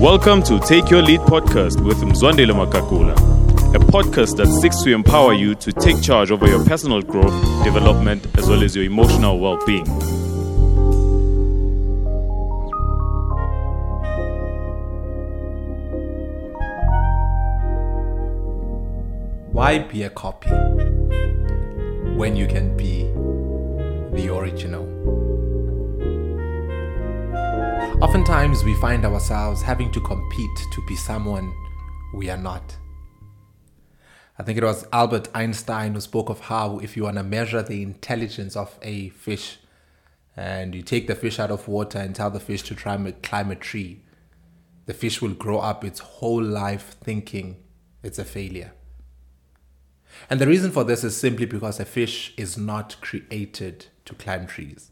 Welcome to Take Your Lead podcast with Mzwandile Makakula, a podcast that seeks to empower you to take charge over your personal growth, development, as well as your emotional well being. Why be a copy when you can be the original? Oftentimes, we find ourselves having to compete to be someone we are not. I think it was Albert Einstein who spoke of how if you want to measure the intelligence of a fish and you take the fish out of water and tell the fish to try and climb a tree, the fish will grow up its whole life thinking it's a failure. And the reason for this is simply because a fish is not created to climb trees.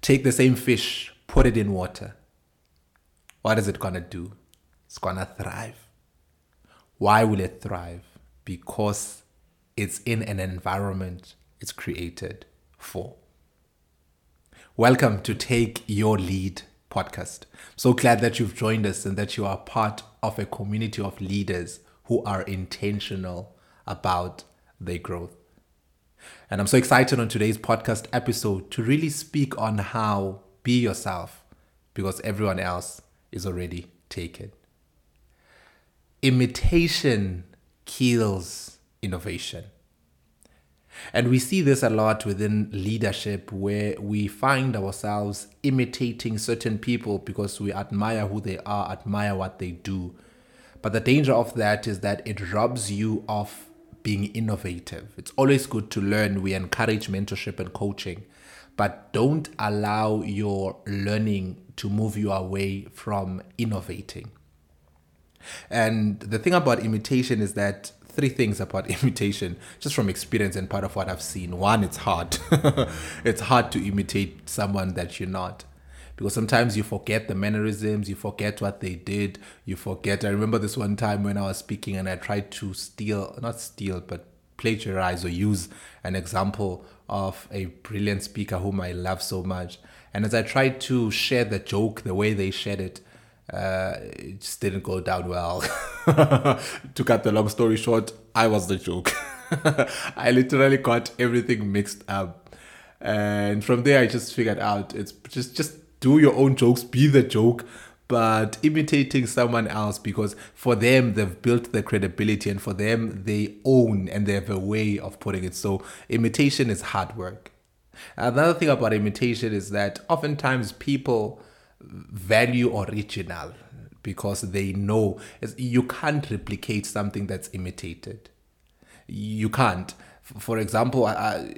Take the same fish, put it in water. What is it going to do? It's going to thrive. Why will it thrive? Because it's in an environment it's created for. Welcome to Take Your Lead podcast. So glad that you've joined us and that you are part of a community of leaders who are intentional about their growth. And I'm so excited on today's podcast episode to really speak on how be yourself because everyone else is already taken. Imitation kills innovation. And we see this a lot within leadership where we find ourselves imitating certain people because we admire who they are, admire what they do. But the danger of that is that it robs you of being innovative. It's always good to learn. We encourage mentorship and coaching, but don't allow your learning to move you away from innovating. And the thing about imitation is that three things about imitation, just from experience and part of what I've seen. One, it's hard. it's hard to imitate someone that you're not because sometimes you forget the mannerisms, you forget what they did, you forget. I remember this one time when I was speaking and I tried to steal, not steal, but plagiarize or use an example of a brilliant speaker whom I love so much. And as I tried to share the joke the way they shared it, uh, it just didn't go down well. to cut the long story short, I was the joke. I literally got everything mixed up. And from there, I just figured out it's just just do your own jokes, be the joke, but imitating someone else because for them they've built the credibility and for them they own and they have a way of putting it. So imitation is hard work. Another thing about imitation is that oftentimes people value original because they know you can't replicate something that's imitated. You can't. For example,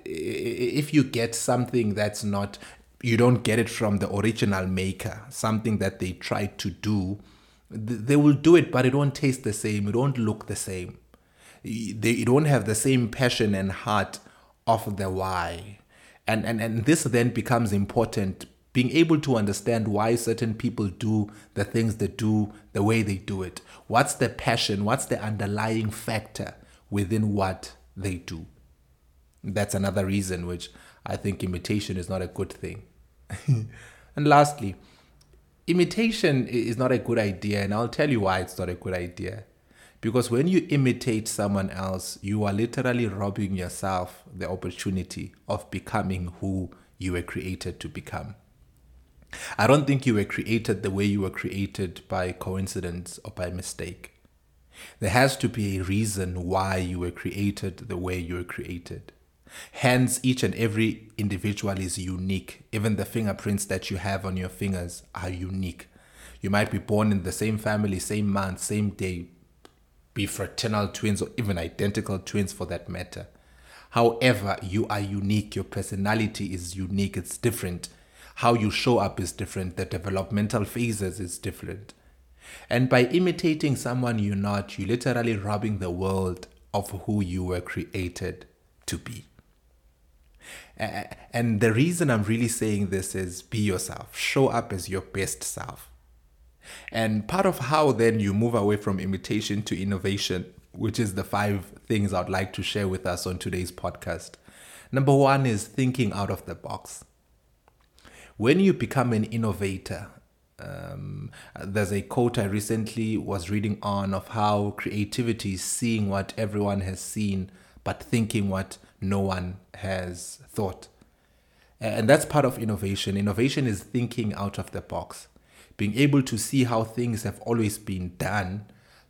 if you get something that's not you don't get it from the original maker, something that they tried to do. They will do it, but it won't taste the same. It won't look the same. They don't have the same passion and heart of the why. And, and, and this then becomes important being able to understand why certain people do the things they do the way they do it. What's the passion? What's the underlying factor within what they do? That's another reason which I think imitation is not a good thing. and lastly, imitation is not a good idea, and I'll tell you why it's not a good idea. Because when you imitate someone else, you are literally robbing yourself the opportunity of becoming who you were created to become. I don't think you were created the way you were created by coincidence or by mistake. There has to be a reason why you were created the way you were created. Hence, each and every individual is unique. Even the fingerprints that you have on your fingers are unique. You might be born in the same family, same month, same day, be fraternal twins or even identical twins for that matter. However, you are unique. Your personality is unique. It's different. How you show up is different. The developmental phases is different. And by imitating someone you're not, you're literally robbing the world of who you were created to be. And the reason I'm really saying this is be yourself, show up as your best self. And part of how then you move away from imitation to innovation, which is the five things I'd like to share with us on today's podcast. Number one is thinking out of the box. When you become an innovator, Um, there's a quote I recently was reading on of how creativity is seeing what everyone has seen, but thinking what no one has thought. And that's part of innovation. Innovation is thinking out of the box, being able to see how things have always been done,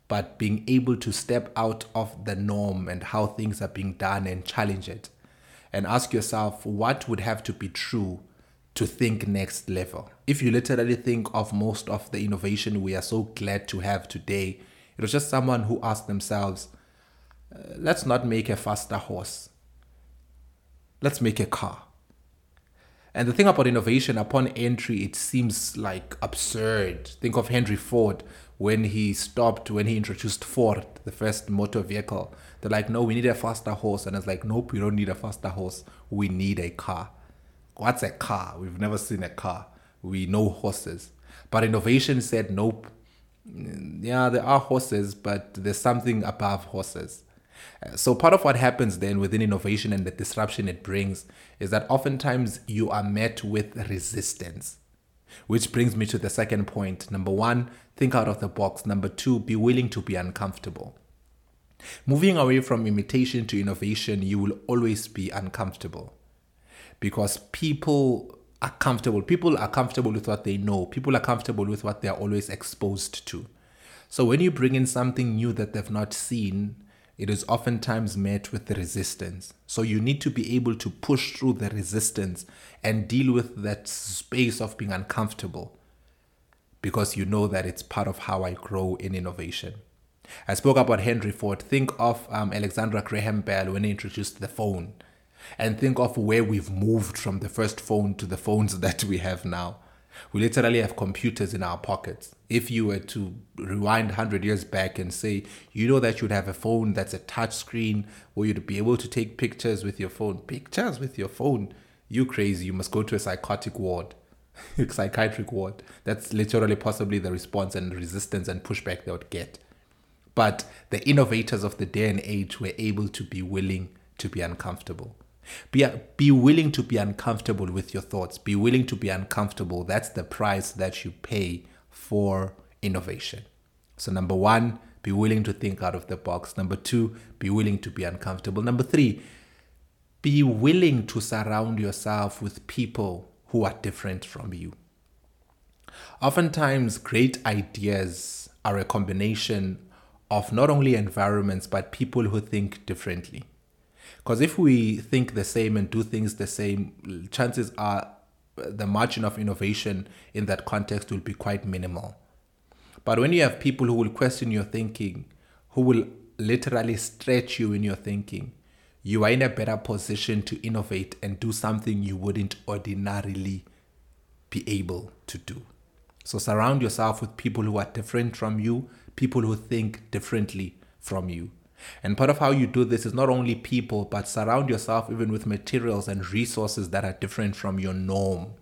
but being able to step out of the norm and how things are being done and challenge it. And ask yourself what would have to be true to think next level. If you literally think of most of the innovation we are so glad to have today, it was just someone who asked themselves, uh, let's not make a faster horse, let's make a car. And the thing about innovation, upon entry, it seems like absurd. Think of Henry Ford when he stopped, when he introduced Ford, the first motor vehicle. They're like, no, we need a faster horse. And it's like, nope, we don't need a faster horse. We need a car. What's a car? We've never seen a car. We know horses. But innovation said, nope. Mm, yeah, there are horses, but there's something above horses. So, part of what happens then within innovation and the disruption it brings is that oftentimes you are met with resistance. Which brings me to the second point. Number one, think out of the box. Number two, be willing to be uncomfortable. Moving away from imitation to innovation, you will always be uncomfortable because people are comfortable. People are comfortable with what they know, people are comfortable with what they're always exposed to. So, when you bring in something new that they've not seen, it is oftentimes met with resistance. So you need to be able to push through the resistance and deal with that space of being uncomfortable because you know that it's part of how I grow in innovation. I spoke about Henry Ford. Think of um, Alexander Graham Bell when he introduced the phone, and think of where we've moved from the first phone to the phones that we have now. We literally have computers in our pockets. If you were to rewind 100 years back and say, you know that you'd have a phone that's a touch screen where you'd be able to take pictures with your phone. Pictures with your phone? You crazy. You must go to a psychotic ward, psychiatric ward. That's literally possibly the response and resistance and pushback they would get. But the innovators of the day and age were able to be willing to be uncomfortable. Be, be willing to be uncomfortable with your thoughts. Be willing to be uncomfortable. That's the price that you pay for innovation. So, number one, be willing to think out of the box. Number two, be willing to be uncomfortable. Number three, be willing to surround yourself with people who are different from you. Oftentimes, great ideas are a combination of not only environments but people who think differently. Because if we think the same and do things the same, chances are the margin of innovation in that context will be quite minimal. But when you have people who will question your thinking, who will literally stretch you in your thinking, you are in a better position to innovate and do something you wouldn't ordinarily be able to do. So surround yourself with people who are different from you, people who think differently from you. And part of how you do this is not only people, but surround yourself even with materials and resources that are different from your norm.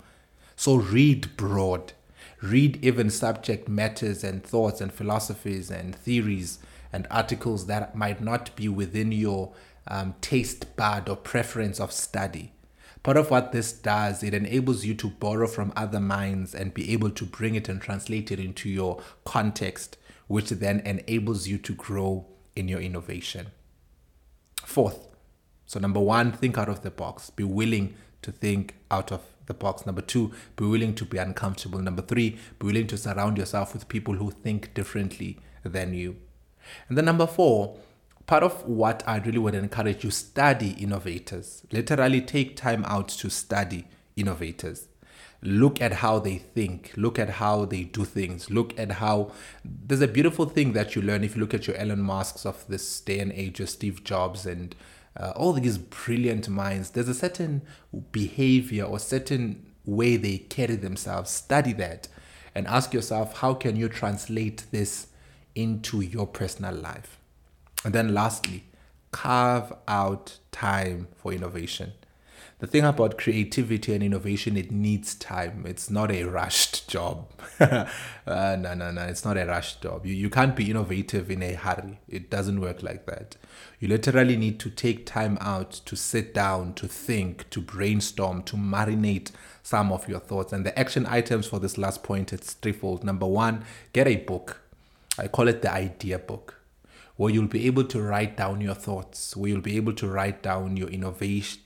So read broad. Read even subject matters and thoughts and philosophies and theories and articles that might not be within your um, taste bud or preference of study. Part of what this does, it enables you to borrow from other minds and be able to bring it and translate it into your context, which then enables you to grow in your innovation. Fourth, so number one, think out of the box. Be willing to think out of the box. Number two, be willing to be uncomfortable. Number three, be willing to surround yourself with people who think differently than you. And then number four, part of what I really would encourage you study innovators. Literally take time out to study innovators look at how they think. Look at how they do things. Look at how there's a beautiful thing that you learn if you look at your elon musks of this day and age of steve jobs and uh, all these brilliant minds. There's a certain behavior or certain way they carry themselves. Study that and ask yourself how can you translate this into your personal life? And then lastly carve out time for innovation the thing about creativity and innovation, it needs time. It's not a rushed job. uh, no, no, no. It's not a rushed job. You, you can't be innovative in a hurry. It doesn't work like that. You literally need to take time out to sit down, to think, to brainstorm, to marinate some of your thoughts. And the action items for this last point, it's threefold. Number one, get a book. I call it the idea book, where you'll be able to write down your thoughts, where you'll be able to write down your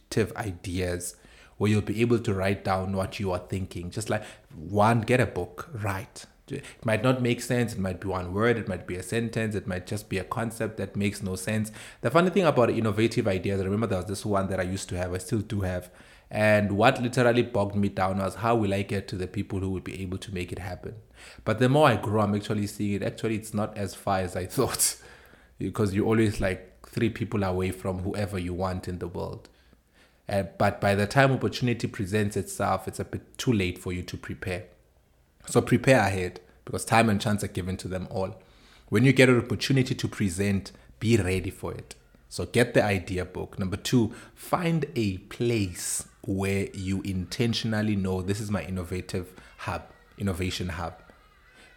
innovative ideas, where you'll be able to write down what you are thinking. Just like one, get a book, write. It might not make sense. It might be one word. It might be a sentence. It might just be a concept that makes no sense. The funny thing about innovative ideas, I remember there was this one that I used to have. I still do have. And what literally bogged me down was how will I get to the people who would be able to make it happen? But the more I grow, I'm actually seeing it. Actually, it's not as far as I thought because you're always like three people away from whoever you want in the world. Uh, but by the time opportunity presents itself, it's a bit too late for you to prepare. So prepare ahead because time and chance are given to them all. When you get an opportunity to present, be ready for it. So get the idea book. Number two, find a place where you intentionally know this is my innovative hub, innovation hub.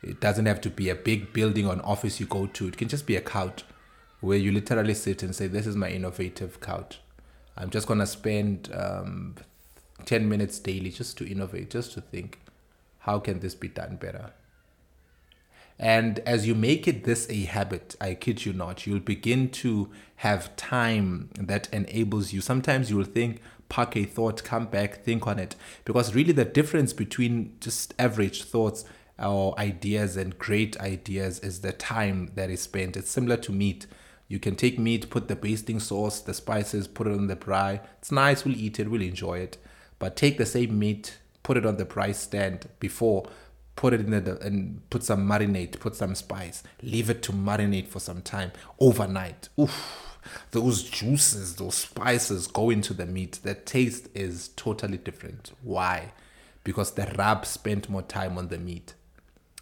It doesn't have to be a big building or an office you go to. It can just be a couch where you literally sit and say, This is my innovative couch. I'm just to spend um, 10 minutes daily just to innovate, just to think, how can this be done better? And as you make it this a habit, I kid you not, you'll begin to have time that enables you. Sometimes you will think, park a thought, come back, think on it. Because really, the difference between just average thoughts or ideas and great ideas is the time that is spent. It's similar to meat. You can take meat, put the basting sauce, the spices, put it on the braai. It's nice, we'll eat it, we'll enjoy it. But take the same meat, put it on the braai stand before put it in the and put some marinade, put some spice, leave it to marinate for some time overnight. Oof, those juices, those spices go into the meat. The taste is totally different. Why? Because the rab spent more time on the meat.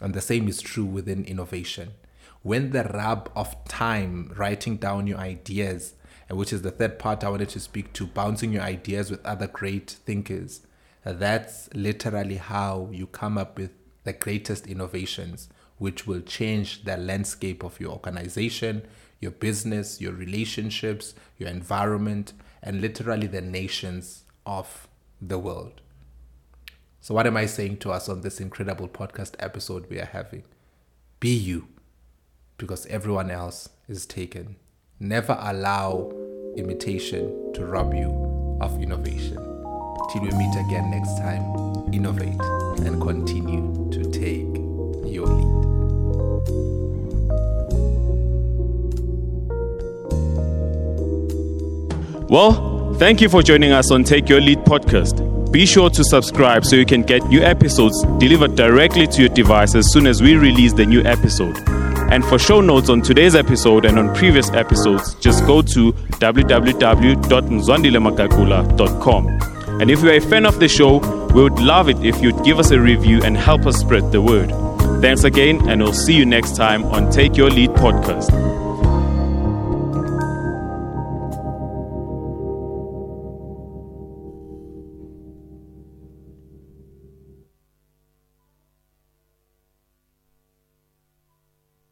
And the same is true within innovation. When the rub of time writing down your ideas, which is the third part I wanted to speak to, bouncing your ideas with other great thinkers, that's literally how you come up with the greatest innovations which will change the landscape of your organization, your business, your relationships, your environment, and literally the nations of the world. So, what am I saying to us on this incredible podcast episode we are having? Be you, because everyone else is taken. Never allow imitation to rob you of innovation. Till we meet again next time, innovate and continue to take your lead. Well, thank you for joining us on Take Your Lead podcast. Be sure to subscribe so you can get new episodes delivered directly to your device as soon as we release the new episode. And for show notes on today's episode and on previous episodes, just go to www.mzwandilemakakula.com. And if you're a fan of the show, we would love it if you'd give us a review and help us spread the word. Thanks again, and we'll see you next time on Take Your Lead podcast.